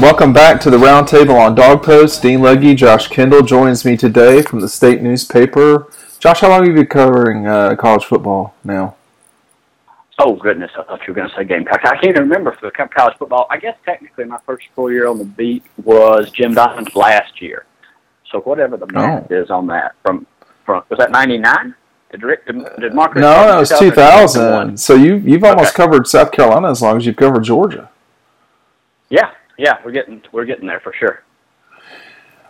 Welcome back to the Roundtable on Dawg Post. Dean Legge, Josh Kendall joins me today from the state newspaper. Josh, how long have you been covering uh, college football now? Oh goodness, I thought you were going to say Gamecock. I can't even remember for college football. I guess technically my first full year on the beat was Jim Donnan's last year. So whatever the math Oh. is on that, from from was that ninety nine? Did Richt did, did Marcus? No, that was 2000. So you, you've almost Okay. covered South Carolina as long as you've covered Georgia. Yeah, yeah, we're getting we're getting there for sure.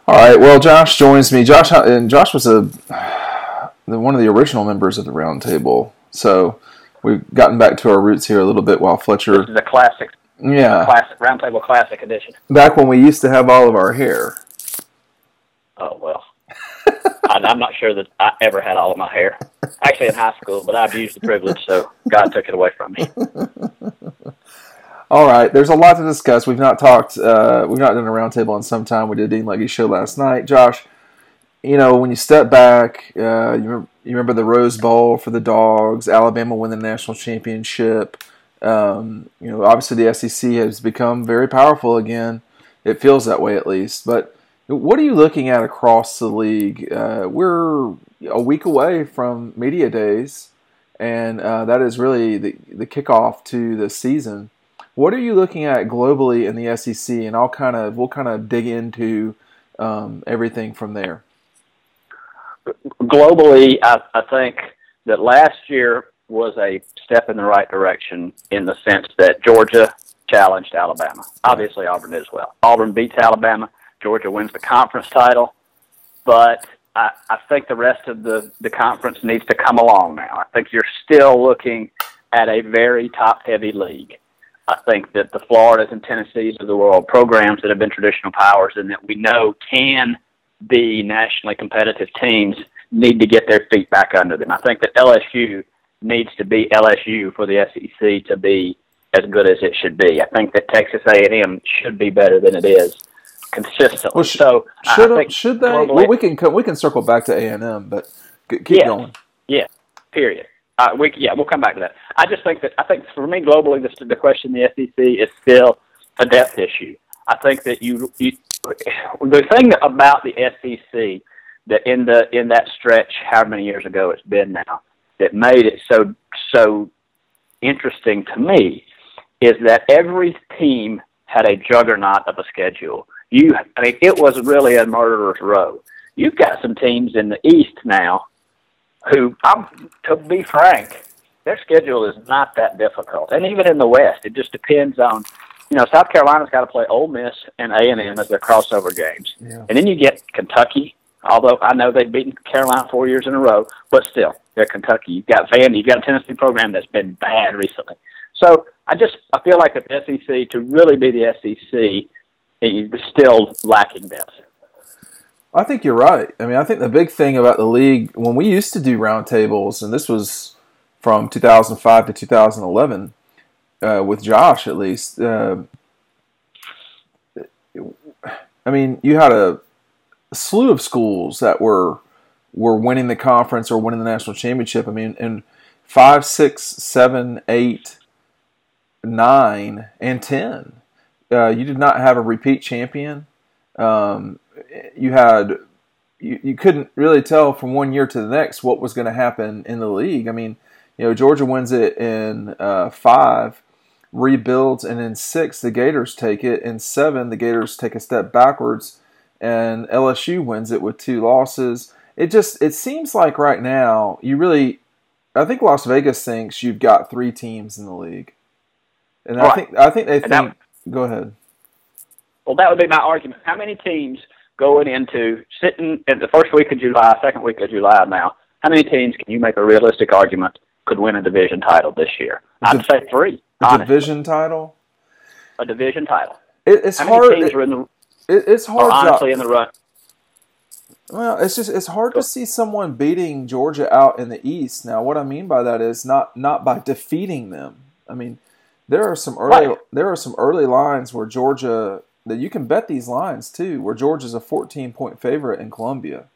All right. Well, Josh joins me. Josh uh, and Josh was a the- one of the original members of the Roundtable. So we've gotten back to our roots here a little bit while Fletcher. This is a classic, Yeah, classic roundtable classic edition. back when we used to have all of our hair. Oh well, I, I'm not sure that I ever had all of my hair. Actually, in high school, but I abused the privilege, so God took it away from me. All right, there's a lot to discuss. We've not talked, uh, we've not done a roundtable in some time. We did Dean Legge's show last night. Josh, you know, when you step back, uh, you, remember, you remember the Rose Bowl for the Dogs, Alabama win the national championship. Um, you know, obviously the SEC has become very powerful again. It feels that way at least. But what are you looking at across the league? Uh, we're a week away from media days, and uh, that is really the, the kickoff to the season. What are you looking at globally in the SEC? And I'll kind of we'll kind of dig into um, everything from there. globally, I, I think that last year was a step in the right direction in the sense that Georgia challenged Alabama. Obviously, Auburn did as well. Auburn beats Alabama. Georgia wins the conference title. But I, I think the rest of the, the conference needs to come along now. I think you're still looking at a very top heavy league. I think that the Floridas and Tennessees of the world, programs that have been traditional powers and that we know can be nationally competitive teams need to get their feet back under them. I think that LSU needs to be LSU for the SEC to be as good as it should be. I think that Texas A&M should be better than it is consistently. Well, sh- so I Should think should they? Well, we can we can circle back to A and M, but keep Yes. going. Yeah, period. Uh, we, yeah, we'll come back to that. I just think that I think for me globally, the, the question the SEC is still a depth issue. I think that you, you the thing about the SEC that in the in that stretch, however many years ago it's been now, that made it so so interesting to me is that every team had a juggernaut of a schedule. You, I mean, it was really a murderer's row. You've got some teams in the East now who, I'm, to be frank, their schedule is not that difficult. And even in the West, it just depends on, you know, South Carolina's got to play Ole Miss and A and M as their crossover games, Yeah. and then you get Kentucky. Although I know they've beaten Carolina four years in a row, but still, they're Kentucky. You've got Vandy. You've got a Tennessee program that's been bad recently. So I just I feel like the SEC to really be the SEC is still lacking depth. I think you're right. I mean, I think the big thing about the league when we used to do roundtables, and this was from 2005 to 2011, uh, with Josh at least. Uh, I mean, you had a slew of schools that were were winning the conference or winning the national championship. I mean, and five, six, seven, eight, nine, and ten. Uh, you did not have a repeat champion. Um, you had you, you couldn't really tell from one year to the next what was going to happen in the league. I mean, you know, Georgia wins it in uh, five, rebuilds, and in six the Gators take it. In seven, the Gators take a step backwards, and LSU wins it with two losses. It just it seems like right now you really, I think Las Vegas thinks you've got three teams in the league, and I Right. think I think they And that- think. Go ahead. Well, that would be my argument. How many teams going into sitting in the first week of July, second week of July now? How many teams can you make a realistic argument could win a division title this year? I'd say three. A honestly. division title. a division title. It, it's How many hard. teams It, are in the it- it's hard. honestly to, in the run? well, it's just it's hard to see someone beating Georgia out in the East. Now, what I mean by that is not not by defeating them. I mean, there are some early Right. there are some early lines where Georgia that you can bet these lines too, where Georgia's a 14 point favorite in Columbia.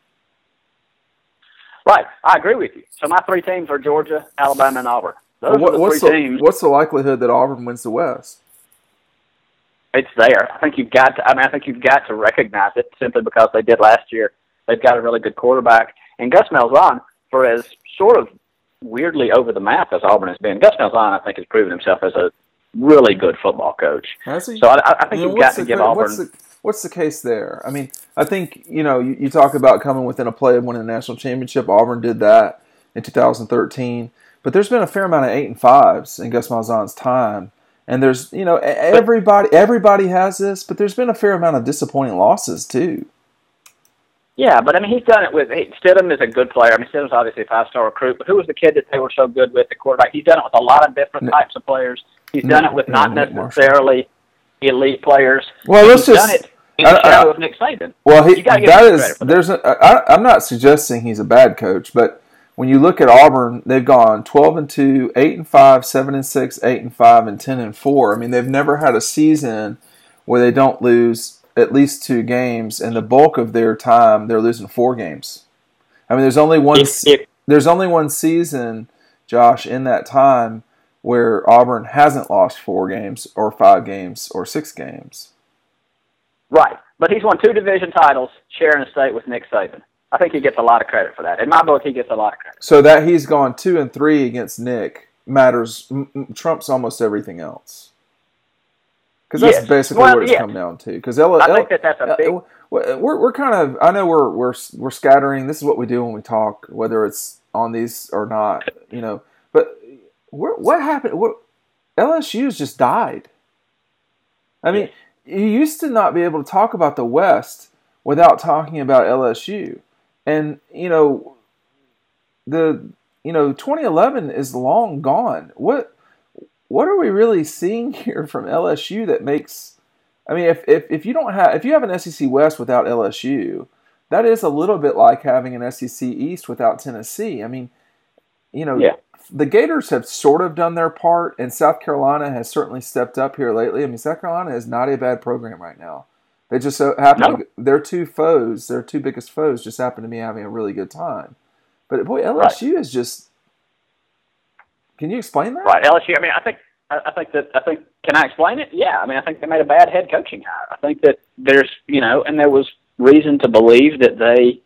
Right, I agree with you. So my three teams are Georgia, Alabama, and Auburn. Those Well, what, are the what's three the teams. what's the likelihood that Auburn wins the West? it's there. I think you've got to. I mean, I think you've got to recognize it simply because they did last year. They've got a really good quarterback, and Gus Malzahn, for as sort of weirdly over the map as Auburn has been, Gus Malzahn, I think, has proven himself as a really good football coach. So I, I think You know, you've got to give Auburn. What's the, what's the case there? I mean, I think you know you, you talk about coming within a play of winning the national championship. Auburn did that in 2013, but there's been a fair amount of eight and fives in Gus Malzahn's time, and there's you know everybody everybody has this, but there's been a fair amount of disappointing losses too. Yeah, but I mean, he's done it with he, Stidham is a good player. I mean, Stidham's obviously a five star recruit, but who was the kid that they were so good with the quarterback? He's done it with a lot of different Nick- types of players. He's done it with no, not Nick Marshall. necessarily elite players. Well, let's he's just- done it in I- the I- shadow of Nick Saban. Well, he, You gotta give that is credit for that. there's a, I, I'm not suggesting he's a bad coach, but when you look at Auburn, they've gone 12 and 2, 8 and 5, 7 and 6, 8 and 5 and 10 and 4. I mean, they've never had a season where they don't lose at least two games and the bulk of their time they're losing four games. I mean, there's only one If, if, there's only one season, Josh, in that time where Auburn hasn't lost four games or five games or six games. right, but he's won two division titles, sharing a state with Nick Saban. I think he gets a lot of credit for that. In my book, he gets a lot of credit. So that he's gone two and three against Nick matters m- m- trumps almost everything else. Because that's Yes. basically Well, what it's yeah. come down to. Because L- I L- think that that's a uh, big. we're, we're kind of I know we're we're we're scattering. This is what we do when we talk, whether it's on these or not, you know. But what happened? What LSU's just died. I mean, you used to not be able to talk about the West without talking about LSU, and you know, the you know 2011 is long gone. What what are we really seeing here from LSU that makes? I mean, if if, if you don't have if you have an SEC West without LSU, that is a little bit like having an SEC East without Tennessee. I mean, you know, Yeah. the Gators have sort of done their part, and South Carolina has certainly stepped up here lately. I mean, South Carolina is not a bad program right now. They just so happen No. to, their two foes, their two biggest foes, just happen to be having a really good time. But boy, LSU is just. Can you explain that? Right, LSU. I mean, I think I think that I think. Can I explain it? Yeah. I mean, I think they made a bad head coaching hire. I think that there's you know, and there was reason to believe that they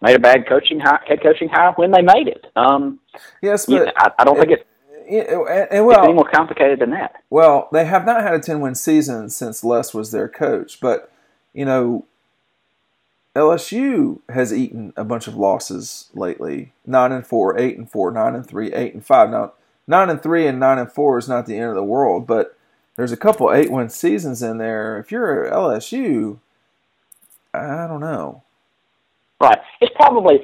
made a bad coaching hire, head coaching hire when they made it. Um, Yes, you but know, I, I don't think it. yeah, and, and it's any well, more complicated than that. Well, they have not had a 10 win season since Les was their coach, but, you know, LSU has eaten a bunch of losses lately 9 and 4, 8 and 4, 9 and 3, 8 and 5. Now, 9 and 3 and 9 and 4 is not the end of the world, but there's a couple 8 win seasons in there. If you're LSU, I don't know. Right. It's probably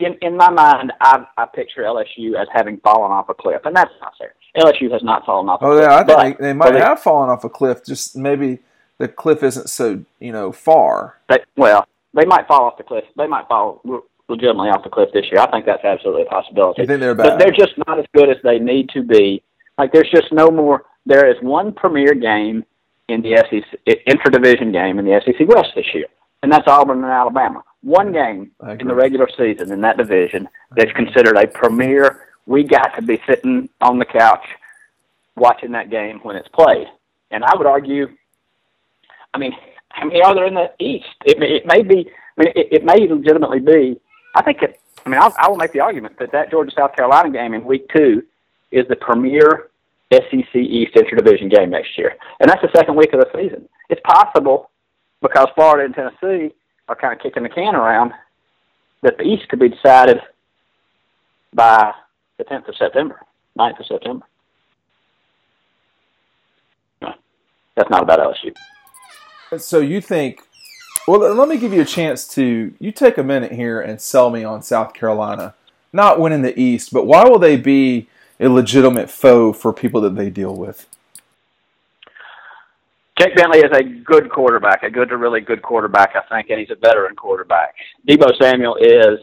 in in my mind. I I picture LSU as having fallen off a cliff, and that's not fair. LSU has not fallen off. A oh, cliff. Oh, cliff, yeah, I think they, they might but have fallen off a cliff, just maybe the cliff isn't so, you know, far. They, well, they might fall off the cliff. They might fall legitimately off the cliff this year. I think that's absolutely a possibility. You think they're but they're just not as good as they need to be. Like there's just no more. There is one premier game in the SEC interdivision game in the SEC West this year, and that's Auburn and Alabama. One game in the regular season in that division that's considered a premier. We got to be sitting on the couch watching that game when it's played, and I would argue. I mean, how many are there in the East? It may, it may be. I mean, it, it may legitimately be. I think it. I mean, I'll, I will make the argument that that Georgia South Carolina game in Week Two is the premier SEC East interdivision game next year, and that's the second week of the season. It's possible because Florida and Tennessee are kind of kicking the can around that the East could be decided by the 10th of September, 9th of September. That's not about LSU. So you think? Well, let me give you a chance to you take a minute here and sell me on South Carolina, not winning the East, but why will they be a legitimate foe for people that they deal with? Jake Bentley is a good quarterback, a good to really good quarterback, I think, and he's a veteran quarterback. Deebo Samuel is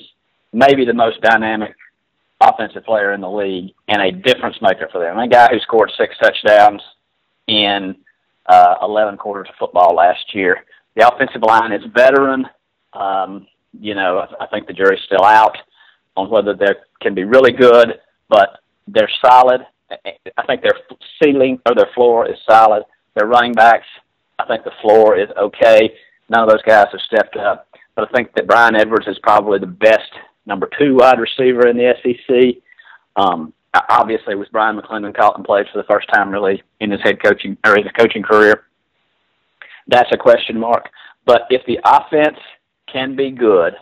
maybe the most dynamic offensive player in the league and a difference maker for them. A guy who scored six touchdowns in uh, 11 quarters of football last year. The offensive line is veteran. Um, you know, I think the jury's still out on whether they can be really good, but they're solid. I think their ceiling or their floor is solid. Their running backs, I think the floor is okay. None of those guys have stepped up, but I think that Bryan Edwards is probably the best number two wide receiver in the SEC. Um, obviously, with Bryan McClendon Cotton played for the first time really in his head coaching or his coaching career, that's a question mark. But if the offense can be good,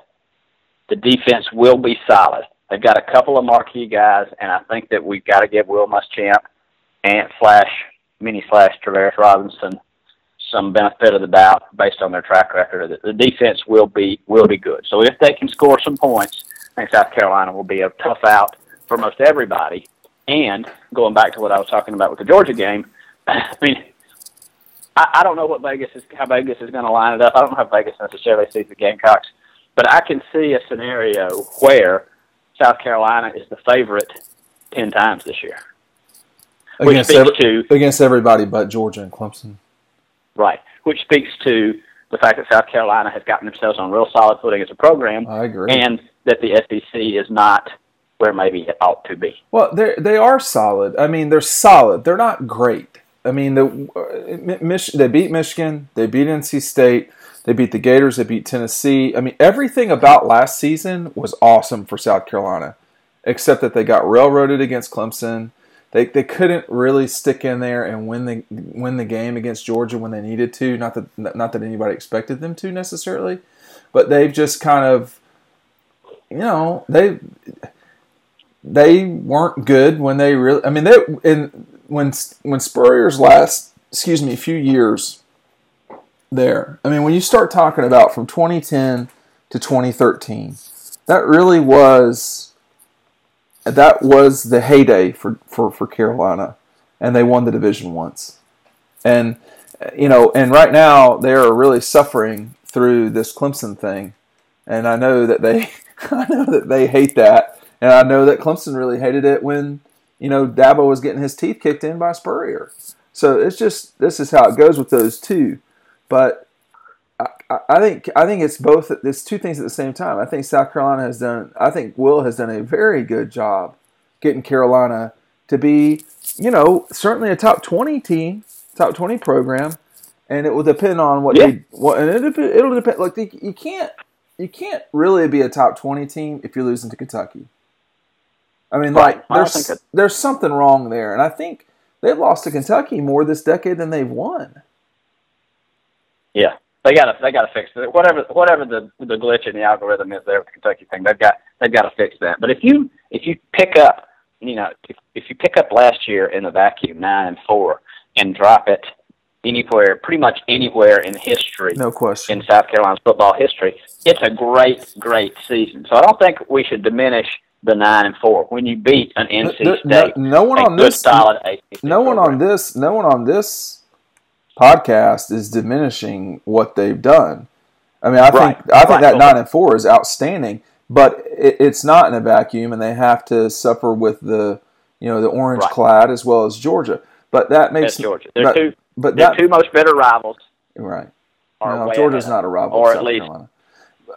the defense will be solid. They've got a couple of marquee guys, and I think that we've got to give Will Muschamp and slash mini slash Travaris Robinson some benefit of the doubt based on their track record. The defense will be will be good. So if they can score some points, I think South Carolina will be a tough out for most everybody. And going back to what I was talking about with the Georgia game, I mean, I, I don't know what Vegas is how Vegas is going to line it up. I don't know how Vegas necessarily sees the Gamecocks, but I can see a scenario where South Carolina is the favorite ten times this year. Against, every, to, against everybody but Georgia and Clemson. Right, which speaks to the fact that South Carolina has gotten themselves on real solid footing as a program. I agree. And that the SEC is not where maybe it ought to be. Well, they they are solid. I mean, they're solid. They're not great. I mean, the uh, Mich- they beat Michigan, they beat NC State, they beat the Gators, they beat Tennessee. I mean, everything about last season was awesome for South Carolina, except that they got railroaded against Clemson. They they couldn't really stick in there and win the win the game against Georgia when they needed to. Not that not that anybody expected them to necessarily, but they've just kind of, you know, they they weren't good when they really. I mean, they in when when Spurrier's last, excuse me, few years there. I mean, when you start talking about from 2010 to 2013, that really was that was the heyday for for for Carolina, and they won the division once, and you know, and right now they are really suffering through this Clemson thing, and I know that they I know that they hate that, and I know that Clemson really hated it when you know, Dabo was getting his teeth kicked in by Spurrier. So it's just this is how it goes with those two. But I, I think I think it's both. It's two things at the same time. I think South Carolina has done. I think Will has done a very good job getting Carolina to be, you know, certainly a top twenty team, top twenty program, and it will depend on what yeah. they. What and it, it'll depend. Like you can't you can't really be a top twenty team if you're losing to Kentucky. I mean, right. like there's I there's something wrong there, and I think they've lost to Kentucky more this decade than they've won. Yeah, they got to they got to fix it. Whatever whatever the the glitch in the algorithm is there with the Kentucky thing, they've got they've got to fix that. But if you if you pick up, you know, if if you pick up last year in the vacuum nine and four and drop it anywhere, pretty much anywhere in history, no question, in South Carolina's football history, it's a great great season. So I don't think we should diminish the nine and four when you beat an NC State. No, no one on this solid ACC No one on this. No one on this podcast is diminishing what they've done. I mean, I right. think I think right. that nine and four is outstanding, but it, it's not in a vacuum, and they have to suffer with the you know the orange right. clad as well as Georgia. But that makes That's Georgia. They're but, two. But they're that, two most bitter rivals. Right. No, Georgia's not a rival, or at least,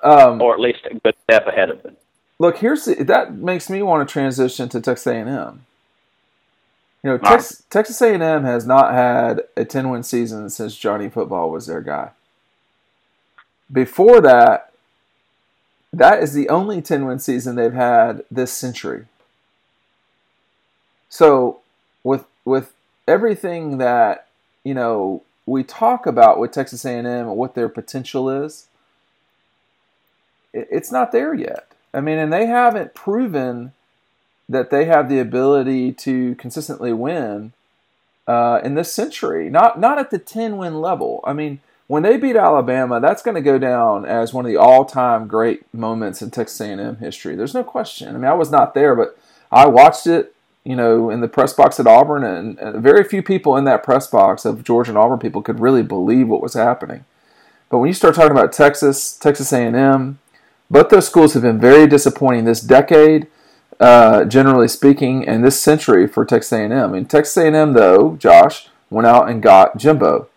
um, or at least a good step ahead of them. Look, here's the, that makes me want to transition to Texas A&M. You know, Tex, Texas A&M has not had a 10-win season since Johnny Football was their guy. Before that, that is the only 10-win season they've had this century. So, with with everything that you know we talk about with Texas A&M and what their potential is, it's not there yet. I mean, and they haven't proven that they have the ability to consistently win uh, in this century. Not not at the ten win level. I mean, when they beat Alabama, that's going to go down as one of the all time great moments in Texas A&M history. There's no question. I mean, I was not there, but I watched it. You know, in the press box at Auburn, and, and very few people in that press box of Georgia and Auburn people could really believe what was happening. But when you start talking about Texas, Texas A&M, both those schools have been very disappointing this decade, uh, generally speaking, and this century for Texas A&M. I mean, Texas A&M, though, Josh, went out and got Jimbo.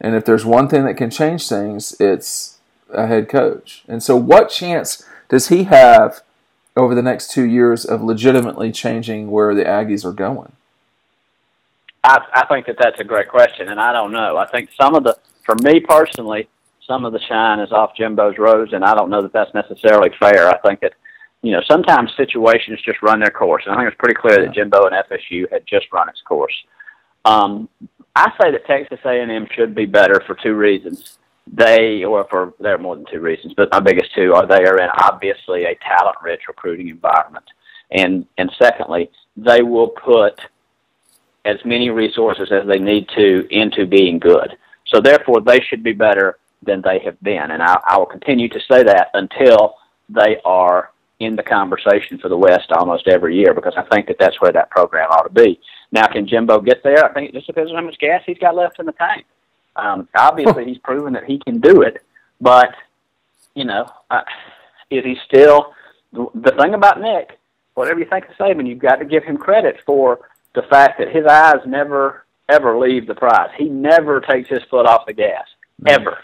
And if there's one thing that can change things, it's a head coach. And so, what chance does he have over the next two years of legitimately changing where the Aggies are going? I, I think that that's a great question, and I don't know. I think some of the, for me personally, some of the shine is off Jimbo's rose, and I don't know that that's necessarily fair. I think that, you know, sometimes situations just run their course, and I think it's pretty clear that Jimbo and FSU had just run its course. Um, I say that Texas A&M should be better for two reasons. They, or for there are more than two reasons, but my biggest two are they are in obviously a talent-rich recruiting environment, and and secondly, they will put as many resources as they need to into being good. So therefore, they should be better than they have been, and I, I will continue to say that until they are in the conversation for the West almost every year because I think that that's where that program ought to be. Now, can Jimbo get there? I think it just depends on how much gas he's got left in the tank. Um, obviously, he's proven that he can do it, but you know, uh, is he still the thing about Nick? Whatever you think of Saban, you've got to give him credit for the fact that his eyes never ever leave the prize. He never takes his foot off the gas ever.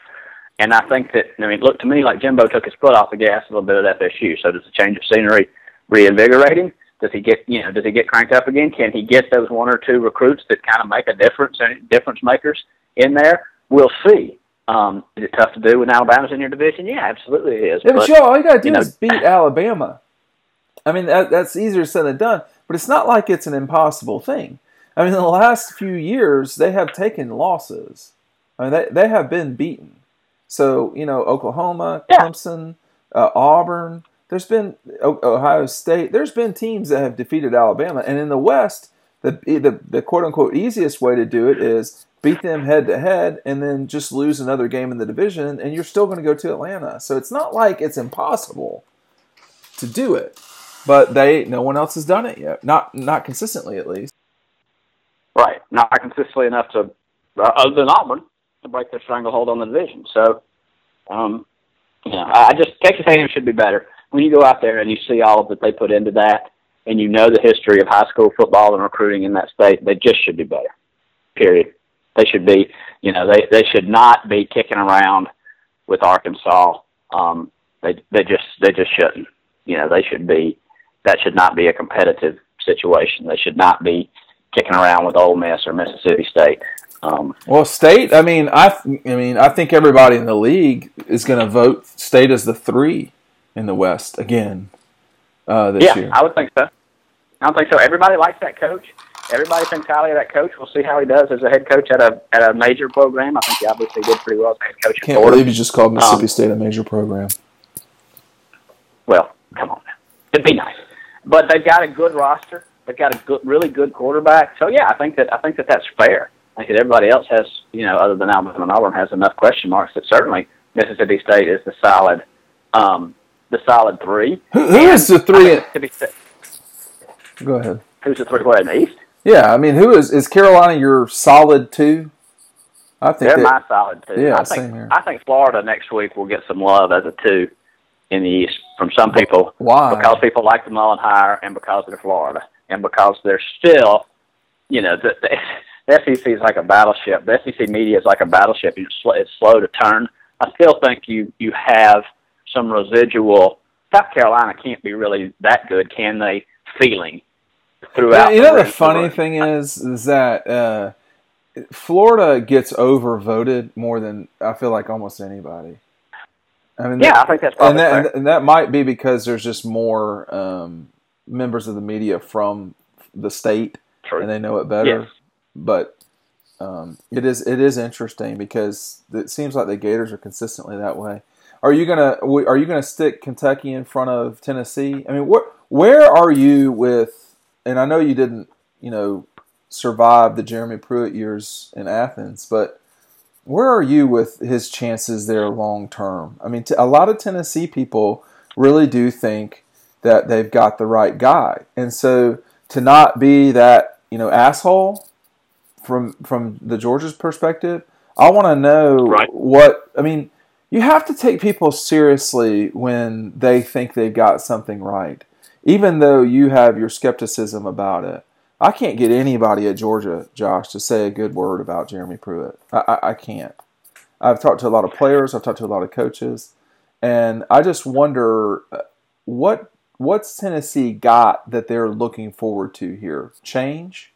And I think that I mean, look to me like Jimbo took his foot off the gas a little bit at FSU. So does the change of scenery reinvigorate him? Does he get you know does he get cranked up again? Can he get those one or two recruits that kind of make a difference and difference makers in there? We'll see. Um, is it tough to do when Alabama's in your division? Yeah, absolutely it is. Yeah, but, but Joe, all you gotta do you know, is beat Alabama. I mean, that, that's easier said than done. But it's not like it's an impossible thing. I mean, in the last few years, they have taken losses. I mean, they, they have been beaten. So, you know, Oklahoma, yeah. Clemson, uh, Auburn, there's been Ohio State, there's been teams that have defeated Alabama. And in the West, the, the, the quote unquote easiest way to do it is beat them head to head and then just lose another game in the division, and you're still going to go to Atlanta. So it's not like it's impossible to do it but they no one else has done it yet. Not not consistently, at least. Right, not consistently enough to, uh, other than Auburn, to break their stranglehold on the division. So, um, you know, I just Texas A&M should be better. When you go out there and you see all that they put into that, and you know the history of high school football and recruiting in that state, they just should be better. Period. They should be, you know, they they should not be kicking around with Arkansas. Um, they they just they just shouldn't. You know, they should be that should not be a competitive situation. They should not be kicking around with Ole Miss or Mississippi State. Um, well, State. I mean, I. I mean, I think everybody in the league is going to vote State as the three in the West again uh, this yeah, year. I would think so. I don't think so. Everybody likes that coach. Everybody thinks highly of that coach. We'll see how he does as a head coach at a at a major program. I think he obviously did pretty well as a head coach. Can't believe you just called Mississippi um, State a major program. Well, come on, it'd be nice but they've got a good roster. They've got a good, really good quarterback. So yeah, I think that I think that that's fair. I think that everybody else has, you know, other than Alabama and Auburn, has enough question marks that certainly Mississippi State is the solid, um, the solid three. Who, who is the three? Go ahead. Who's the three? What in the East? Yeah, I mean, who is is Carolina your solid two? I think they're that, my solid two. Yeah, I think, same here. I think Florida next week will get some love as a two in the East from some people. Why? Because people like the Mullen hire and because they're Florida and because they're still, you know, the, the, the SEC is like a battleship. The SEC media is like a battleship. It's slow, it's slow to turn. I still think you you have some residual. South Carolina can't be really that good, can they? Feeling throughout. Yeah, you know the, the funny thing is, is that uh, Florida gets overvoted more than I feel like almost anybody. I mean, yeah, that, I think that's probably and that, and that, might be because there's just more um, members of the media from the state, True. and they know it better. Yes. But um, it is it is interesting because it seems like the Gators are consistently that way. Are you gonna are you gonna stick Kentucky in front of Tennessee? I mean, where where are you with? And I know you didn't, you know, survive the Jeremy Pruitt years in Athens, but where are you with his chances there long term? I mean, a lot of Tennessee people really do think that they've got the right guy, and so to not be that you know asshole from from the Georgia's perspective, I want to know right. what I mean. You have to take people seriously when they think they've got something right, even though you have your skepticism about it. I can't get anybody at Georgia, Josh, to say a good word about Jeremy Pruitt. I, I, I, can't. I've talked to a lot of players. I've talked to a lot of coaches, and I just wonder uh, what what's Tennessee got that they're looking forward to here? Change?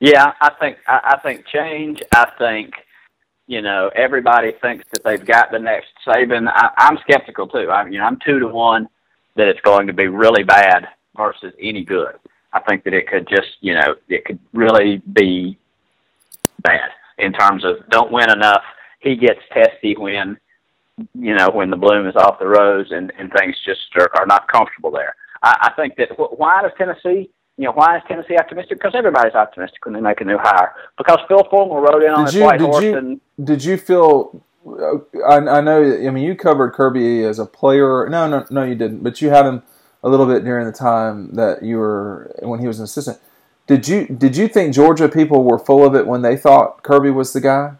Yeah, I think I, I think change. I think you know everybody thinks that they've got the next Saban. I, I'm skeptical too. I you know I'm two to one that it's going to be really bad versus any good. I think that it could just you know it could really be bad in terms of don't win enough. He gets testy when you know when the bloom is off the rose and and things just are, are not comfortable there. I, I think that why does Tennessee you know, why is Tennessee optimistic? Because everybody's optimistic when they make a new hire. Because Phil Fulmer rode in on did his you, white did horse you, and did you feel? I, I know. I mean, you covered Kirby as a player. No, no, no, you didn't. But you had him a little bit during the time that you were when he was an assistant. Did you did you think Georgia people were full of it when they thought Kirby was the guy?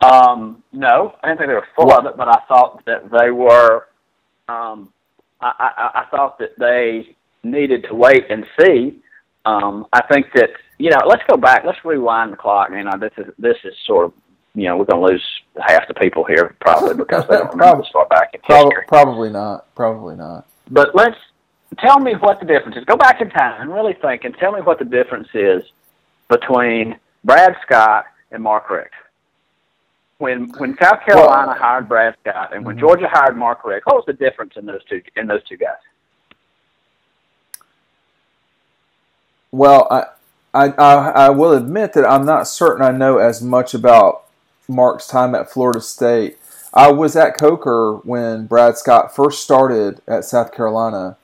Um, no, I didn't think they were full What? of it, but I thought that they were. Um, I, I, I thought that they needed to wait and see. Um, I think that you know, let's go back. Let's rewind the clock. You know, this is this is sort of you know we're going to lose half the people here probably because they don't remember this far back in Prob- probably not. Probably not. But let's tell me what the difference is. Go back in time and really think and tell me what the difference is between Brad Scott and Mark Richt. When when South Carolina Well- hired Brad Scott and when Mhm. Georgia hired Mark Richt, what was the difference in those two in those two guys? Well, I, I, I, will admit that I'm not certain I know as much about Mark's time at Florida State. I was at Coker when Brad Scott first started at South Carolina,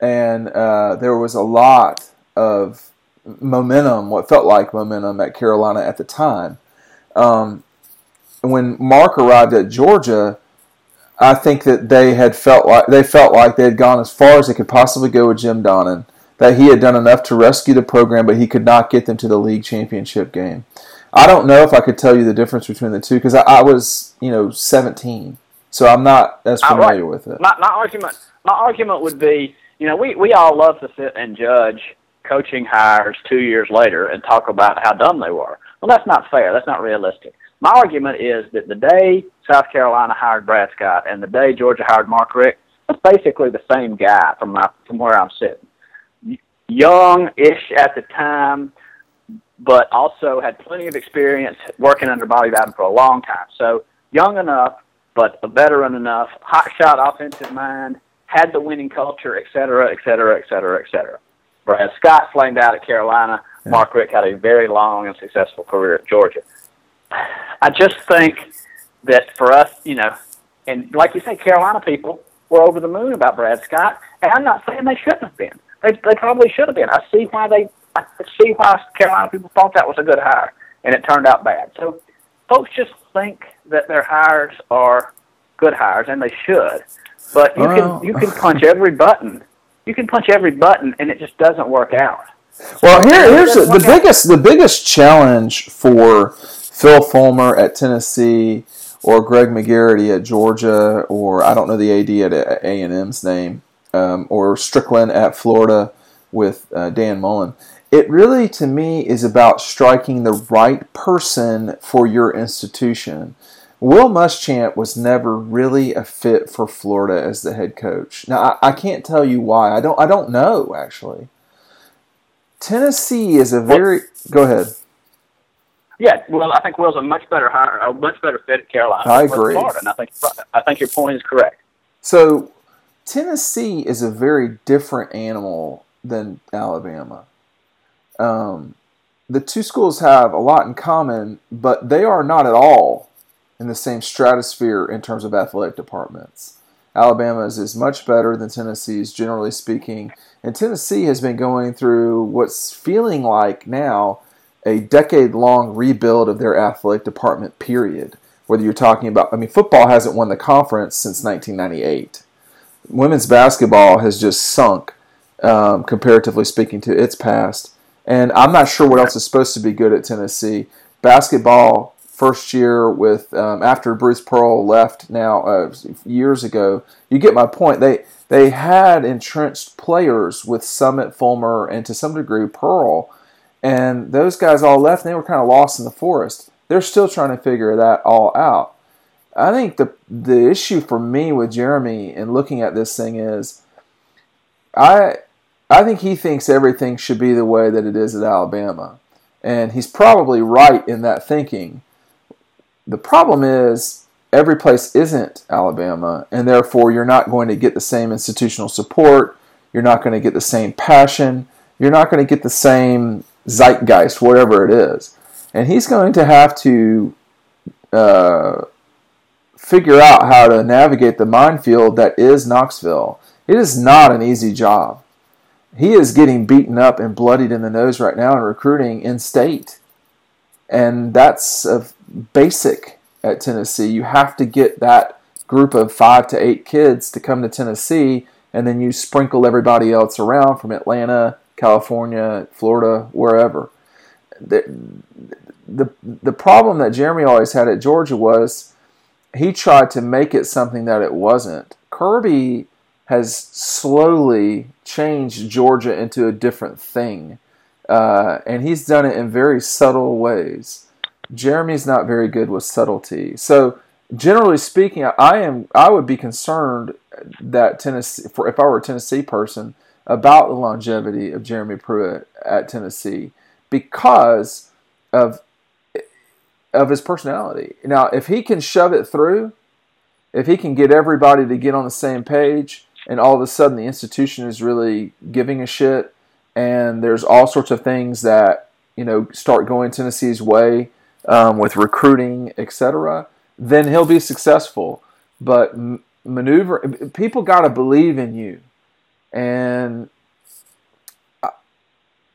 and uh, there was a lot of momentum, what felt like momentum at Carolina at the time. Um, when Mark arrived at Georgia, I think that they had felt like they felt like they had gone as far as they could possibly go with Jim Donnan that he had done enough to rescue the program, but he could not get them to the league championship game. I don't know if I could tell you the difference between the two because I, I was, you know, 17, so I'm not as All right. familiar with it. My, my argument my argument would be, you know, we, we all love to sit and judge coaching hires two years later and talk about how dumb they were. Well, that's not fair. That's not realistic. My argument is that the day South Carolina hired Brad Scott and the day Georgia hired Mark Richt, that's basically the same guy from my from where I'm sitting. Young-ish at the time, but also had plenty of experience working under Bobby Bowden for a long time. So young enough, but a veteran enough, hot shot offensive mind, had the winning culture, et cetera, et cetera, et cetera, et cetera. Brad Scott flamed out at Carolina. Yeah. Mark Richt had a very long and successful career at Georgia. I just think that for us, you know, and like you say, Carolina people were over the moon about Brad Scott, and I'm not saying they shouldn't have been. They they probably should have been. I see why they I see why Carolina people thought that was a good hire, and it turned out bad. So folks just think that their hires are good hires, and they should. But you Well- can you can punch every button. You can punch every button, and it just doesn't work out. Well, here, here's the, the biggest the biggest challenge for Phil Fulmer at Tennessee or Greg McGarity at Georgia or I don't know the AD at A and M's name um, or Stricklin at Florida with uh, Dan Mullen. It really, to me, is about striking the right person for your institution. Will Muschamp was never really a fit for Florida as the head coach. Now, I, I can't tell you why. I don't. I don't know actually. Tennessee is a very. Go ahead. Yeah, well, I think Will's a much better hire, a much better fit at Carolina. I than he was at agree. Florida, and I think I think your point is correct. So, Tennessee is a very different animal than Alabama. Um, the two schools have a lot in common, but they are not at all in the same stratosphere in terms of athletic departments. Alabama's is much better than Tennessee's, generally speaking, and Tennessee has been going through what's feeling like now a decade long rebuild of their athletic department, period. Whether you're talking about, I mean, football hasn't won the conference since 1998. Women's basketball has just sunk, um, comparatively speaking, to its past. And I'm not sure what else is supposed to be good at Tennessee. Basketball, first year with um, after Bruce Pearl left now uh, years ago. You get my point. They they had entrenched players with Summitt, Fulmer, and to some degree Pearl, and those guys all left. and They were kind of lost in the forest. They're still trying to figure that all out. I think the the issue for me with Jeremy in looking at this thing is, I I think he thinks everything should be the way that it is at Alabama. And he's probably right in that thinking. The problem is every place isn't Alabama, and therefore you're not going to get the same institutional support, you're not going to get the same passion, you're not going to get the same zeitgeist, whatever it is. And he's going to have to uh, figure out how to navigate the minefield that is Knoxville. It is not an easy job. He is getting beaten up and bloodied in the nose right now in recruiting in state. And that's a basic at Tennessee. You have to get that group of five to eight kids to come to Tennessee, and then you sprinkle everybody else around from Atlanta, California, Florida, wherever. The, the, the problem that Jeremy always had at Georgia was he tried to make it something that it wasn't. Kirby has slowly changed Georgia into a different thing. Uh, and he's done it in very subtle ways. Jeremy's not very good with subtlety. So, generally speaking, I am I would be concerned that Tennessee, for if I were a Tennessee person, about the longevity of Jeremy Pruitt at Tennessee because of of his personality. Now, if he can shove it through, if he can get everybody to get on the same page, and all of a sudden the institution is really giving a shit, and there's all sorts of things that you know start going Tennessee's way um, with recruiting, etc., then he'll be successful. But maneuver, people got to believe in you, and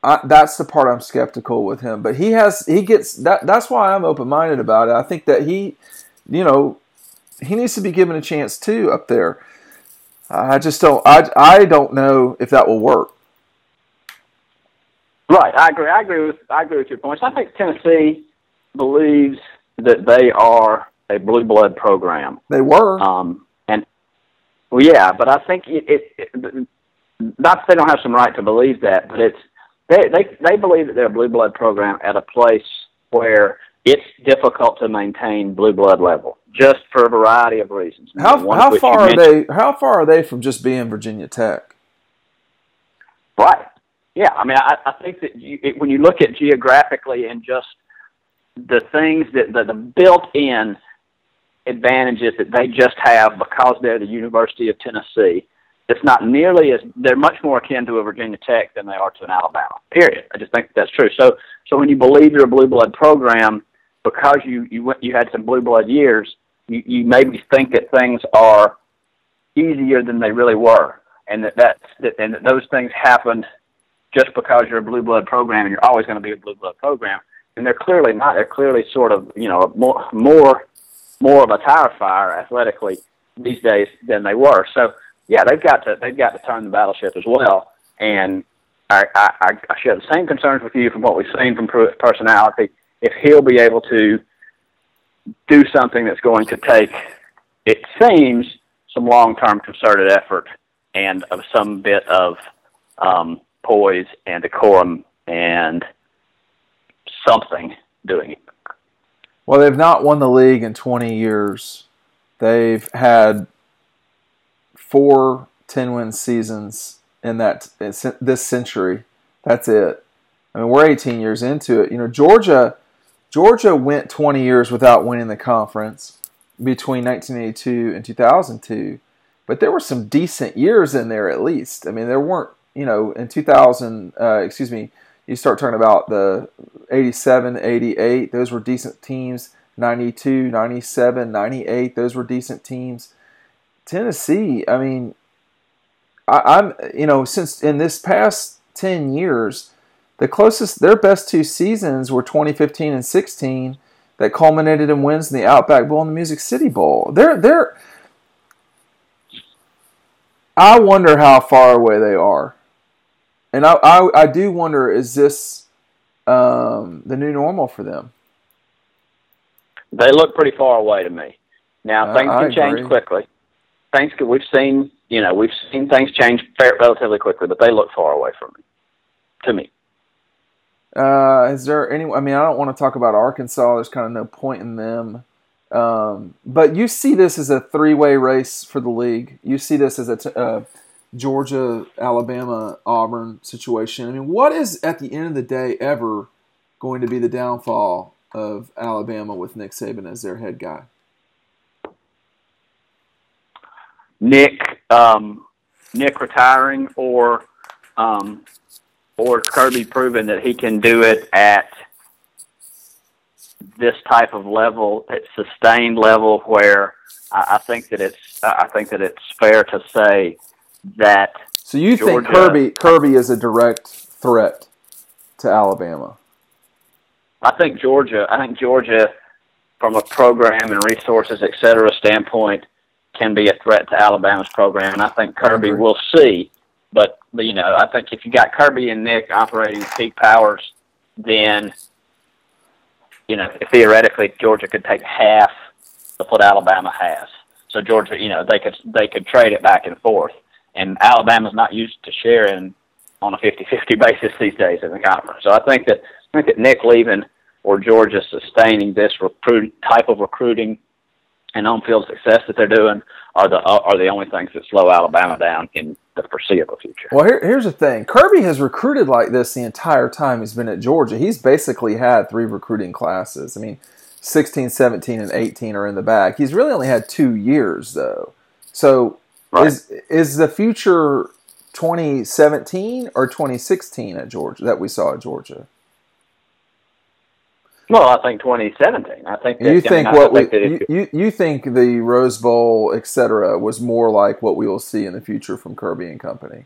I, that's the part I'm skeptical with him. But he has, he gets that. That's why I'm open minded about it. I think that he, you know, he needs to be given a chance too up there. I just don't. I I don't know if that will work. Right, I agree. I agree with I agree with your points. I think Tennessee believes that they are a blue blood program. They were. Um, and well, yeah, but I think it, it, it not they don't have some right to believe that, but it's they they they believe that they're a blue blood program at a place where it's difficult to maintain blue blood level, just for a variety of reasons. How how far are they? How far are they from just being Virginia Tech? Right. Yeah. I mean, I, I think that you, it, when you look at geographically and just the things that the, the built-in advantages that they just have because they're the University of Tennessee. It's not nearly as they're much more akin to a Virginia Tech than they are to an Alabama. Period. I just think that's true. So so when you believe you're a blue blood program because you you went you had some blue blood years, you, you maybe think that things are easier than they really were, and that that's that and that those things happened just because you're a blue blood program and you're always going to be a blue blood program and they're clearly not. They're clearly sort of you know more more more of a tire fire athletically these days than they were. So yeah, they've got to they've got to turn the battleship as well. And I I, I share the same concerns with you from what we've seen from personality. If he'll be able to do something that's going to take, it seems, some long-term concerted effort and of some bit of um, poise and decorum and something doing it. Well, they've not won the league in 20 years. They've had four 10 win seasons in that this century. That's it. I mean, we're 18 years into it. You know, Georgia Georgia went 20 years without winning the conference between 1982 and 2002. But there were some decent years in there at least. I mean, there weren't, you know, in 2000, uh, excuse me, you start talking about the 87, 88, those were decent teams. 92, 97, 98, those were decent teams. Tennessee, I mean, I, am you know, since in this past 10 years, the closest, their best two seasons were 2015 and 16 that culminated in wins in the Outback Bowl and the Music City Bowl. They're, they're, I wonder how far away they are and I, I, I do wonder is this um, the new normal for them? They look pretty far away to me. Now things can change quickly. Things can, we've seen you know we've seen things change relatively quickly, but they look far away from me. To me. Uh, is there any? I mean, I don't want to talk about Arkansas. There's kind of no point in them. Um, but you see this as a three-way race for the league. You see this as a t- uh, Georgia, Alabama, Auburn situation. I mean, what is at the end of the day ever going to be the downfall of Alabama with Nick Saban as their head guy? Nick, um, Nick retiring, or um, or Kirby proving that he can do it at this type of level, at sustained level, where I, I think that it's I think that it's fair to say that. So you Georgia, think Kirby Kirby is a direct threat to Alabama? I think Georgia. I think Georgia, from a program and resources, et cetera, standpoint, can be a threat to Alabama's program, and I think Kirby will see. But you know, I think if you got Kirby and Nick operating at peak powers, then you know theoretically Georgia could take half of what Alabama has. So Georgia, you know, they could they could trade it back and forth, and Alabama's not used to sharing on a 50-50 basis these days in the conference. So I think that I think that Nick leaving or Georgia sustaining this recruit type of recruiting and on-field success that they're doing are the are the only things that slow Alabama down in the foreseeable future. Well, here, here's the thing: Kirby has recruited like this the entire time he's been at Georgia. He's basically had three recruiting classes. I mean, 16, 17, and 18 are in the bag. He's really only had two years though. So right. is is the future 2017 or 2016 at Georgia that we saw at Georgia? Well, I think 2017. I think that, you think I mean, what we you, you, you think the Rose Bowl, et cetera, was more like what we will see in the future from Kirby and company.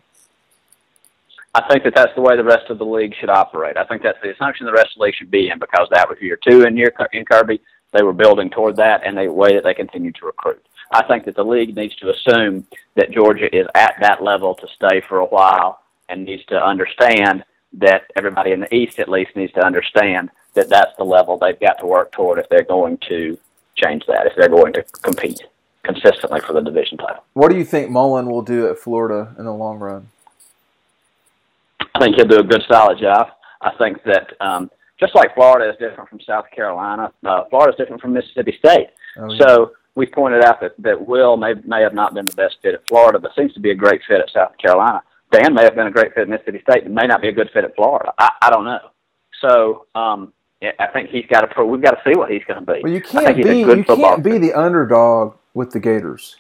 I think that that's the way the rest of the league should operate. I think that's the assumption the rest of the league should be in because that was year two in year in Kirby. They were building toward that, and the way that they continue to recruit. I think that the league needs to assume that Georgia is at that level to stay for a while, and needs to understand that everybody in the East, at least, needs to understand that that's the level they've got to work toward if they're going to change that, if they're going to compete consistently for the division title. What do you think Mullen will do at Florida in the long run? I think he'll do a good, solid job. I think that um, just like Florida is different from South Carolina, uh, Florida is different from Mississippi State. Oh, yeah. So we pointed out that, that Will may may have not been the best fit at Florida, but seems to be a great fit at South Carolina. Dan may have been a great fit at Mississippi State, and may not be a good fit at Florida. I, I don't know. So um, I think he's got to. Pro- we've got to see what he's going to be. Well, you can't be you can't be the underdog with the Gators.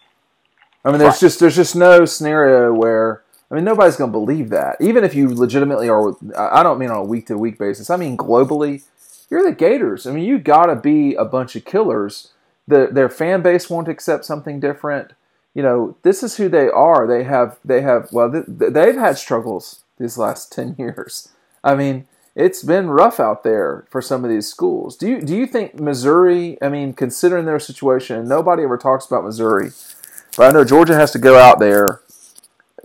I mean, there's right. just there's just no scenario where I mean nobody's going to believe that. Even if you legitimately are, I don't mean on a week to week basis. I mean globally, you're the Gators. I mean you got to be a bunch of killers. The, their fan base won't accept something different. You know, this is who they are. They have they have well they've had struggles these last ten years. I mean it's been rough out there for some of these schools. Do you do you think Missouri? I mean, considering their situation, nobody ever talks about Missouri, but I know Georgia has to go out there.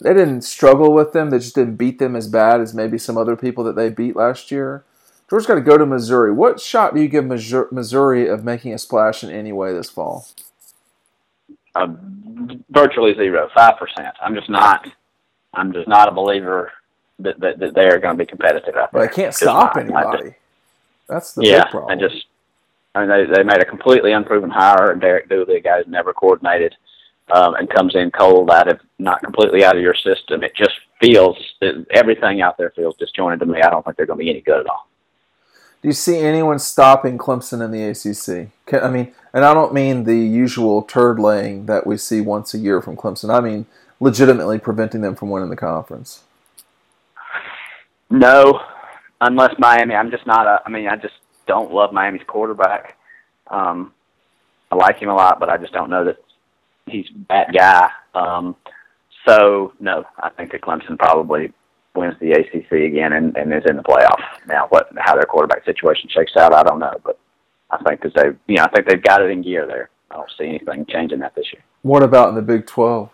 They didn't struggle with them; they just didn't beat them as bad as maybe some other people that they beat last year. Georgia's got to go to Missouri. What shot do you give Missouri of making a splash in any way this fall? Uh, virtually zero, five percent. I'm just not. I'm just not a believer that, that, that they're going to be competitive out there. But they can't stop anybody. That's the yeah, big problem. and just I mean they they made a completely unproven hire. Derek Dooley, a guy who's never coordinated, um, and comes in cold out of not completely out of your system. It just feels everything out there feels disjointed to me. I don't think they're going to be any good at all. Do you see anyone stopping Clemson in the ACC? I mean, and I don't mean the usual turd laying that we see once a year from Clemson. I mean legitimately preventing them from winning the conference. No, unless Miami. I'm just not a. I mean, I just don't love Miami's quarterback. Um, I like him a lot, but I just don't know that he's that guy. Um, so no, I think that Clemson probably wins the ACC again and, and is in the playoff. Now, what how their quarterback situation shakes out, I don't know, but I think that they, you know, I think they've got it in gear there. I don't see anything changing that this year. What about in the Big Twelve?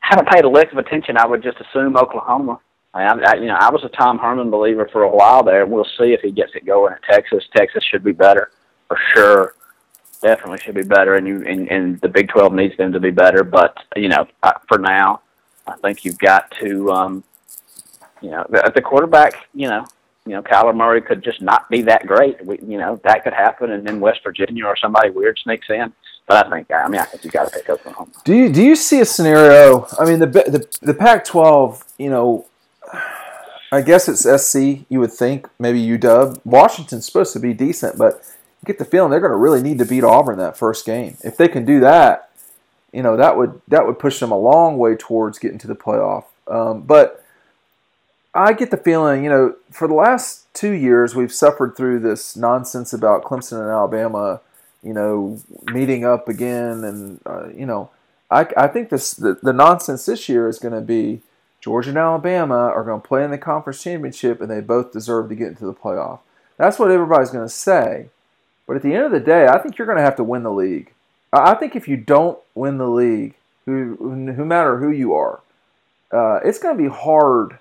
Haven't paid a lick of attention. I would just assume Oklahoma. I, I, you know, I was a Tom Herman believer for a while there. We'll see if he gets it going at Texas. Texas should be better for sure. Definitely should be better, and you and, and the Big Twelve needs them to be better. But you know, for now, I think you've got to, um, you know, the, the quarterback. You know, you know, Kyler Murray could just not be that great. We, you know, that could happen, and then West Virginia or somebody weird sneaks in. But I think, I mean, I think you got to pick Oklahoma. Do you do you see a scenario? I mean, the the the Pac-12, you know, I guess it's SC. You would think maybe UW. Washington's supposed to be decent, but you get the feeling they're going to really need to beat Auburn that first game. If they can do that, you know, that would that would push them a long way towards getting to the playoff. Um, but I get the feeling, you know, for the last two years, we've suffered through this nonsense about Clemson and Alabama, you know, meeting up again, and uh, you know, I, I think this the, the nonsense this year is going to be Georgia and Alabama are going to play in the conference championship, and they both deserve to get into the playoff. That's what everybody's going to say. But at the end of the day, I think you're going to have to win the league. I think if you don't win the league, who, no matter who you are, uh, it's going to be hard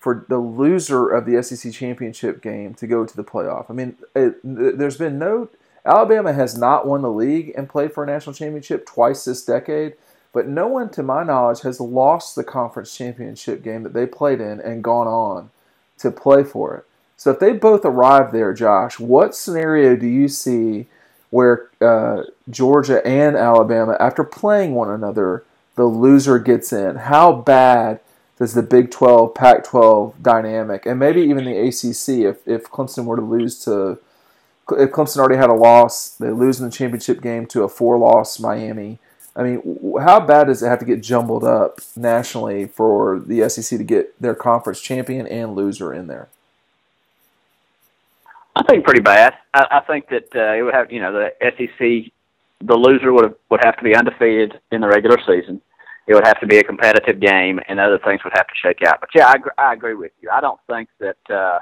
for the loser of the SEC championship game to go to the playoff. I mean, it, there's been no Alabama has not won the league and played for a national championship twice this decade, but no one, to my knowledge, has lost the conference championship game that they played in and gone on to play for it. So if they both arrive there, Josh, what scenario do you see where uh, Georgia and Alabama, after playing one another, the loser gets in? How bad does the Big 12, Pac 12 dynamic, and maybe even the ACC, if, if Clemson were to lose to, if Clemson already had a loss, they lose in the championship game to a four loss Miami. I mean, how bad does it have to get jumbled up nationally for the SEC to get their conference champion and loser in there? I think pretty bad. I, I think that uh, it would have, you know, the SEC, the loser would have, would have to be undefeated in the regular season it would have to be a competitive game, and other things would have to shake out. But yeah, I, agree, I agree with you. I don't think that uh,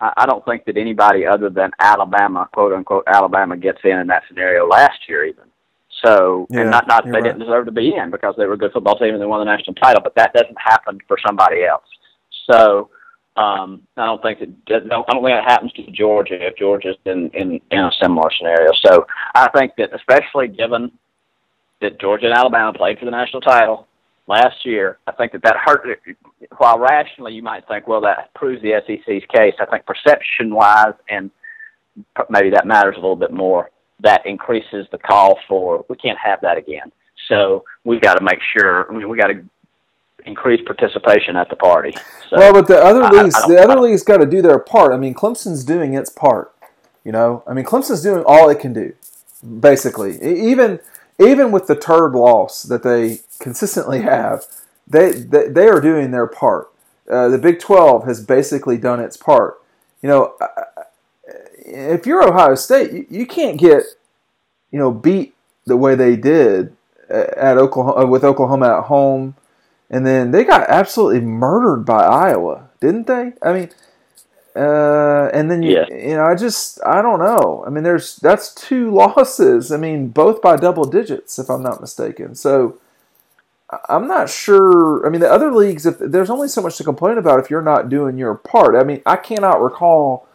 I, I don't think that anybody other than Alabama, quote unquote, Alabama gets in in that scenario last year even. So, yeah, and not not they right. didn't deserve to be in because they were a good football team and they won the national title, but that doesn't happen for somebody else. So, um, I don't think that I don't think it happens to Georgia if Georgia's in, in in a similar scenario. So, I think that especially given that Georgia and Alabama played for the national title last year. I think that that hurt. While rationally you might think, well, that proves the SEC's case. I think perception-wise, and maybe that matters a little bit more. That increases the call for we can't have that again. So we've got to make sure. I mean, we got to increase participation at the party. So well, but the other leagues, I, the other leagues got to do their part. I mean, Clemson's doing its part. You know, I mean, Clemson's doing all it can do, basically. Even even with the turd loss that they consistently have, they they, they are doing their part. Uh, the Big 12 has basically done its part. You know, if you're Ohio State, you, you can't get you know beat the way they did at Oklahoma uh, with Oklahoma at home, and then they got absolutely murdered by Iowa, didn't they? I mean, uh, and then you, yeah. you know, I just I don't know. I mean, there's that's two losses. I mean, both by double digits, if I'm not mistaken. So I'm not sure. I mean, the other leagues, if there's only so much to complain about if you're not doing your part. I mean, I cannot recall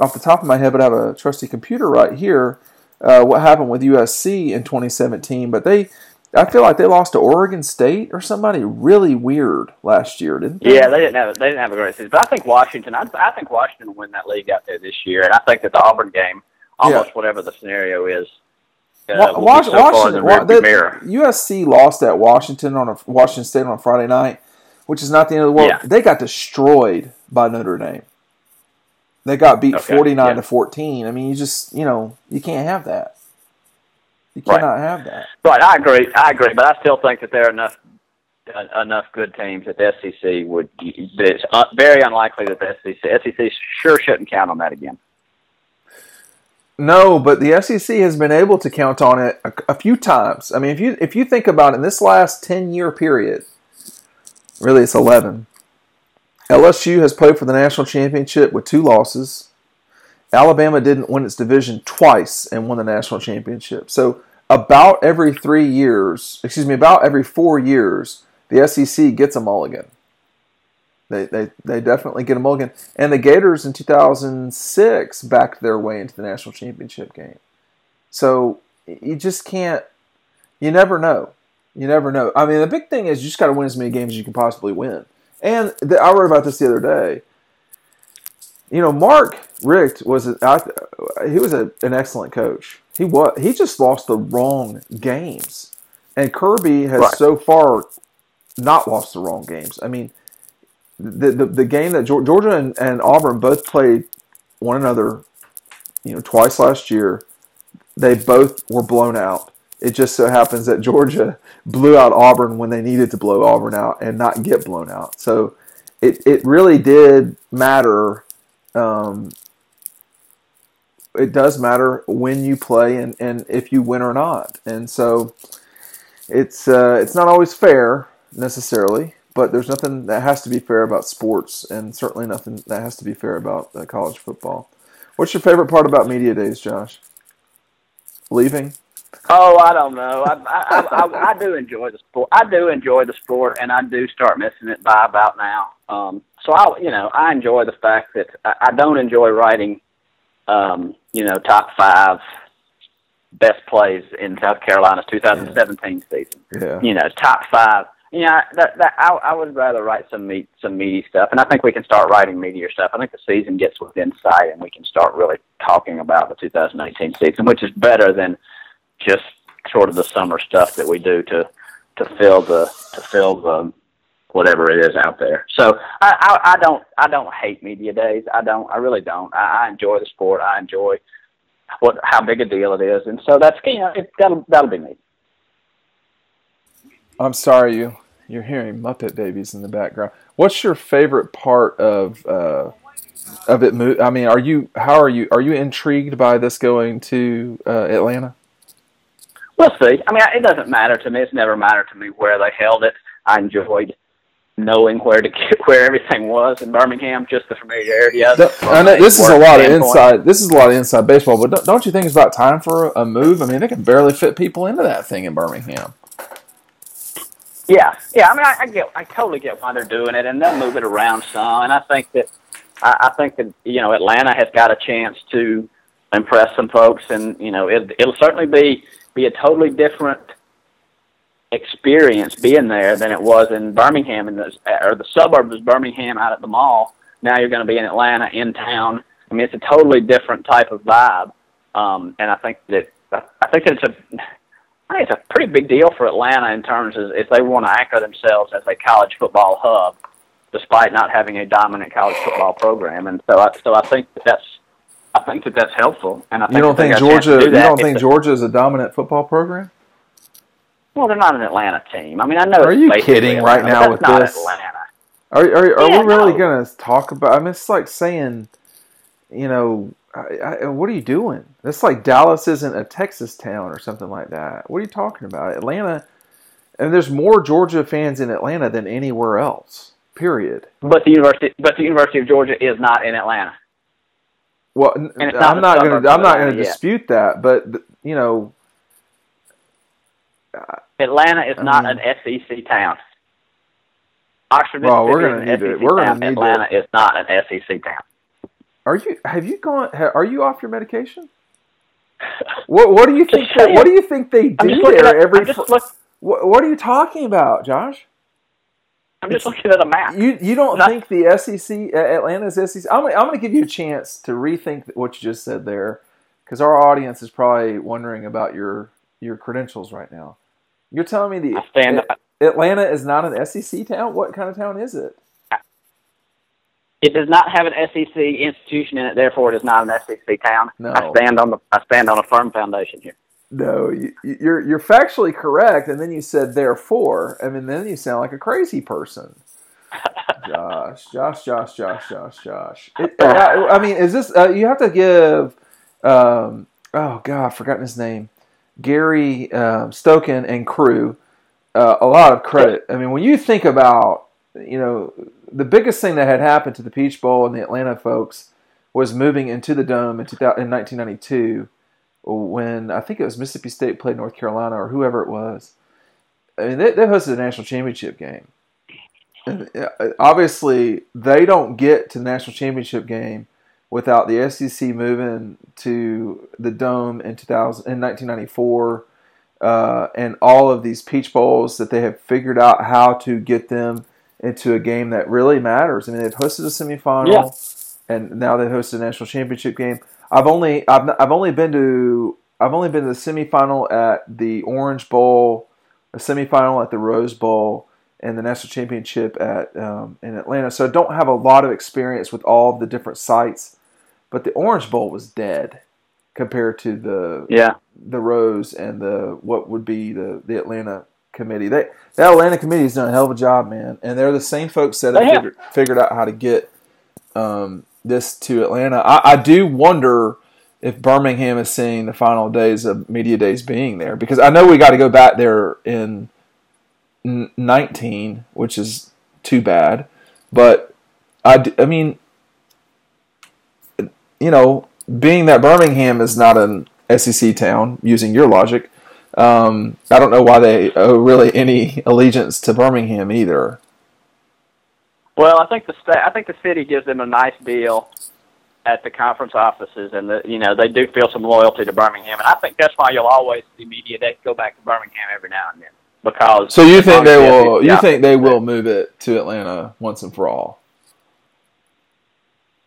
off the top of my head, but I have a trusty computer right here. Uh, what happened with USC in 2017? But they I feel like they lost to Oregon State or somebody really weird last year, didn't they? Yeah, they didn't have they didn't have a great season. But I think Washington. I, I think Washington will win that league out there this year, and I think that the Auburn game, almost yeah. whatever the scenario is. Uh, Was, so Washington, the, USC lost at Washington on a Washington State on a Friday night, which is not the end of the world. Yeah. They got destroyed by Notre Dame. They got beat okay. forty nine yeah. to fourteen. I mean, you just you know you can't have that. You cannot right. have that. Right, I agree. I agree, but I still think that there are enough uh, enough good teams that the SEC would. It's uh, very unlikely that the SEC SEC sure shouldn't count on that again. No, but the SEC has been able to count on it a, a few times. I mean, if you if you think about it, in this last ten year period, really it's eleven. LSU has played for the national championship with two losses. Alabama didn't win its division twice and won the national championship. So about every three years, excuse me, about every four years, the SEC gets a mulligan. They, they, they definitely get a mulligan. And the Gators in 2006 backed their way into the national championship game. So you just can't, you never know. You never know. I mean, the big thing is you just got to win as many games as you can possibly win. And the, I wrote about this the other day. you know, Mark Richt was a, I, he was a, an excellent coach. He was he just lost the wrong games, and Kirby has Right. so far not lost the wrong games. I mean, the the, the game that Georgia and, and Auburn both played one another, you know, twice last year. They both were blown out. It just so happens that Georgia blew out Auburn when they needed to blow Auburn out and not get blown out. So it, it really did matter. Um, it does matter when you play and, and if you win or not. And so it's uh, it's not always fair necessarily, but there's nothing that has to be fair about sports, and certainly nothing that has to be fair about uh, college football. What's your favorite part about media days, Josh? Leaving. Oh, I don't know. I, I, I, I do enjoy the sport. I do enjoy the sport, and I do start missing it by about now. Um, so I, you know, I enjoy the fact that I, I don't enjoy writing, um, you know, top five best plays in South Carolina's 2017 season. Yeah. You know, top five. You know, that that I, I would rather write some meat, some meaty stuff, and I think we can start writing meatier stuff. I think the season gets within sight, and we can start really talking about the 2018 season, which is better than just sort of the summer stuff that we do to to fill the to fill the whatever it is out there. So I, I, I don't I don't hate media days. I don't I really don't. I, I enjoy the sport. I enjoy what how big a deal it is, and so that's you know it, that'll that'll be me. I'm sorry you you're hearing Muppet Babies in the background. What's your favorite part of uh, of it? I mean, are you how are you are you intrigued by this going to uh, Atlanta? We'll see. I mean, it doesn't matter to me. It's never mattered to me where they held it. I enjoyed knowing where to get where everything was in Birmingham, just the familiarity of it. I know this is a lot of inside. This is a lot of inside baseball, but don't, don't you think it's about time for a move? I mean, they can barely fit people into that thing in Birmingham. Yeah, yeah. I mean, I, I get, I totally get why they're doing it, and they'll move it around some. And I think that, I, I think that you know, Atlanta has got a chance to impress some folks, and you know, it, it'll certainly be be a totally different experience being there than it was in Birmingham, in the or the suburbs of Birmingham out at the mall. Now you're going to be in Atlanta, in town. I mean, it's a totally different type of vibe, um, and I think that I think that it's a I think it's a pretty big deal for Atlanta in terms of if they want to anchor themselves as a college football hub, despite not having a dominant college football program. And so, I, so I think that that's, I think that that's helpful. And I think You don't think got a chance to Georgia? do You don't think Georgia is a dominant football program? Well, they're not an Atlanta team. I mean, I know. Are you kidding right now with this? Atlanta. Are are, are Yeah, we really no. going to talk about? I mean, it's like saying, you know, I, I, what are you doing? It's like Dallas isn't a Texas town or something like that. What are you talking about? Atlanta, and there's more Georgia fans in Atlanta than anywhere else. Period. But the university, but the University of Georgia is not in Atlanta. Well, n- And it's not I'm not gonna I'm not gonna yet. dispute that, but you know, Atlanta is I not mean- an SEC town. Oxford, Well, we're gonna is need to- we're gonna town. need to- Atlanta is not an SEC town. are you? Have you gone? ha- Are you off your medication? What What do you think? That, what do you think they do there at. every? Look, what, what are you talking about, Josh? I'm just looking at a map. You you don't Not- think the SEC Atlanta's SEC? I'm I'm going to give you a chance to rethink what you just said there, because our audience is probably wondering about your your credentials right now. You're telling me the stand. Atlanta is not an SEC town. What kind of town is it? It does not have an SEC institution in it, therefore it is not an SEC town. No. I stand on the. I stand on a firm foundation here. No, you, you're you're factually correct, and then you said therefore. I mean, then you sound like a crazy person. Josh, Josh, Josh, Josh, Josh, Josh. It, I, I mean, is this? Uh, you have to give. Um, oh God, I've forgotten his name. Gary um, Stokan and crew uh, a lot of credit. I mean, when you think about, you know, the biggest thing that had happened to the Peach Bowl and the Atlanta folks was moving into the dome in, 2000, in 1992 when I think it was Mississippi State played North Carolina or whoever it was. I mean, they, they hosted a national championship game. And uh, obviously, they don't get to the national championship game without the SEC moving to the dome in 2000 in 1994, uh, and all of these Peach Bowls that they have figured out how to get them into a game that really matters. I mean, they've hosted a semifinal. and now they've hosted a national championship game. I've only I've I've only been to I've only been to the semifinal at the Orange Bowl, a semifinal at the Rose Bowl, and the national championship at um, in Atlanta. So I don't have a lot of experience with all of the different sites, but the Orange Bowl was dead compared to the Yeah. the Rose and the what would be the the Atlanta committee. They that Atlanta committee's done a hell of a job, man, and they're the same folks that have figured, figured out how to get um, this to Atlanta. I, I do wonder if Birmingham is seeing the final days of media days being there because I know we got to go back there in 19, which is too bad, but I, I mean, you know, being that Birmingham is not an SEC town, using your logic, um, I don't know why they owe really any allegiance to Birmingham either. Well, I think the sta- I think the city gives them a nice deal at the conference offices, and the, you know they do feel some loyalty to Birmingham, and I think that's why you'll always see media day go back to Birmingham every now and then because. So you think they will? You think they will move it to Atlanta once and for all?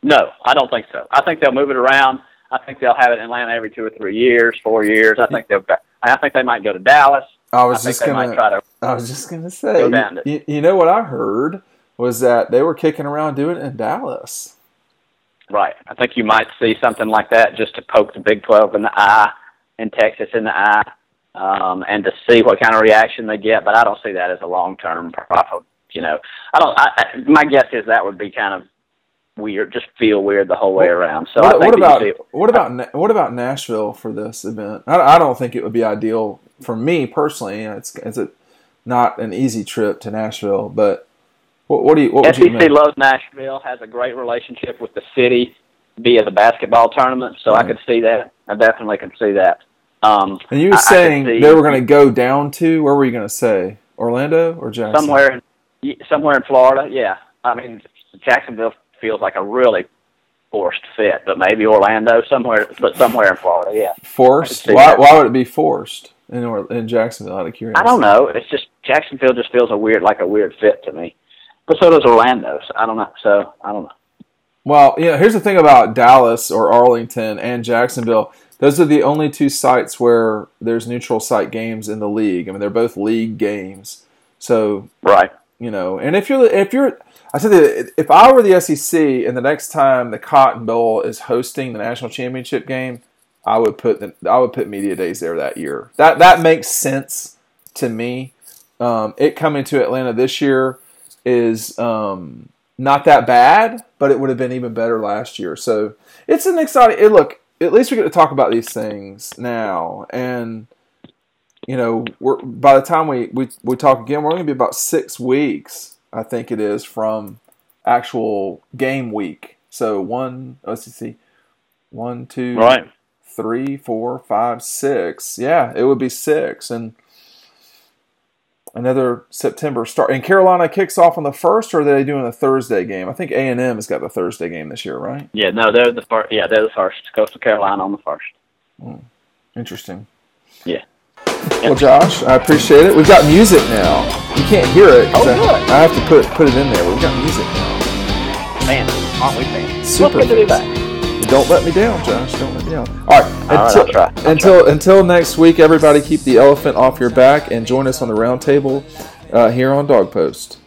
No, I don't think so. I think they'll move it around. I think they'll have it in Atlanta every two or three years, four years. I think they'll. I think they might go to Dallas. I I was think just gonna. to. I was just gonna say. You, you know what I heard was that they were kicking around doing it in Dallas. Right. I think you might see something like that just to poke the Big 12 in the eye and Texas in the eye um, and to see what kind of reaction they get. But I don't see that as a long term profit. You know, I don't. I, I, my guess is that would be kind of weird, just feel weird the whole way around. So I what, think what about see, what about what about Nashville for this event? I, I don't think it would be ideal for me personally. It's it's a, not an easy trip to Nashville, but what, what do you what SEC loves Nashville, has a great relationship with the city via the basketball tournament. So I could see that. I definitely can see that. Um, And you were I saying see- they were going to go down to where were you going to say Orlando or Jackson? somewhere in somewhere in Florida. Yeah, I mean Jacksonville feels like a really forced fit, but maybe Orlando somewhere, but somewhere in Florida. Yeah, forced. I Why, why would it be forced in or, in Jacksonville? Out of curiosity, I don't know. It's just Jacksonville just feels a weird like a weird fit to me, but so does Orlando. So I don't know. So I don't know. Well, yeah. Here's the thing about Dallas or Arlington and Jacksonville. Those are the only two sites where there's neutral site games in the league. I mean, they're both league games. So Right. you know, and if you're if you're, I said that if I were the SEC and the next time the Cotton Bowl is hosting the national championship game, I would put the, I would put media days there that year. That that makes sense to me. Um, it coming to Atlanta this year is um, not that bad, but it would have been even better last year. So it's an exciting. It, look, at least we get to talk about these things now, and you know, we're by the time we we, we talk again, we're going to be about six weeks, I think it is, from actual game week. So one, let's see, one, two, Right. three, four, five, six. Yeah, it would be six, and another September start. And Carolina kicks off on the first, or are they doing a Thursday game? I think A and M has got the Thursday game this year, right? Yeah. No, they're the first. Yeah, they're the first. Coastal Carolina on the first. Hmm. Interesting. Yeah. Well, Josh, I appreciate it. We've got music now. You can't hear it. Oh, I. I have to put put it in there. We've got music now. Man, aren't we fans? Super Well, good to be back. Don't let me down, Josh. Don't let me down. All right. All right, until, I'll. I'll until until next week, everybody keep the elephant off your back and join us on the roundtable uh, here on Dawg Post.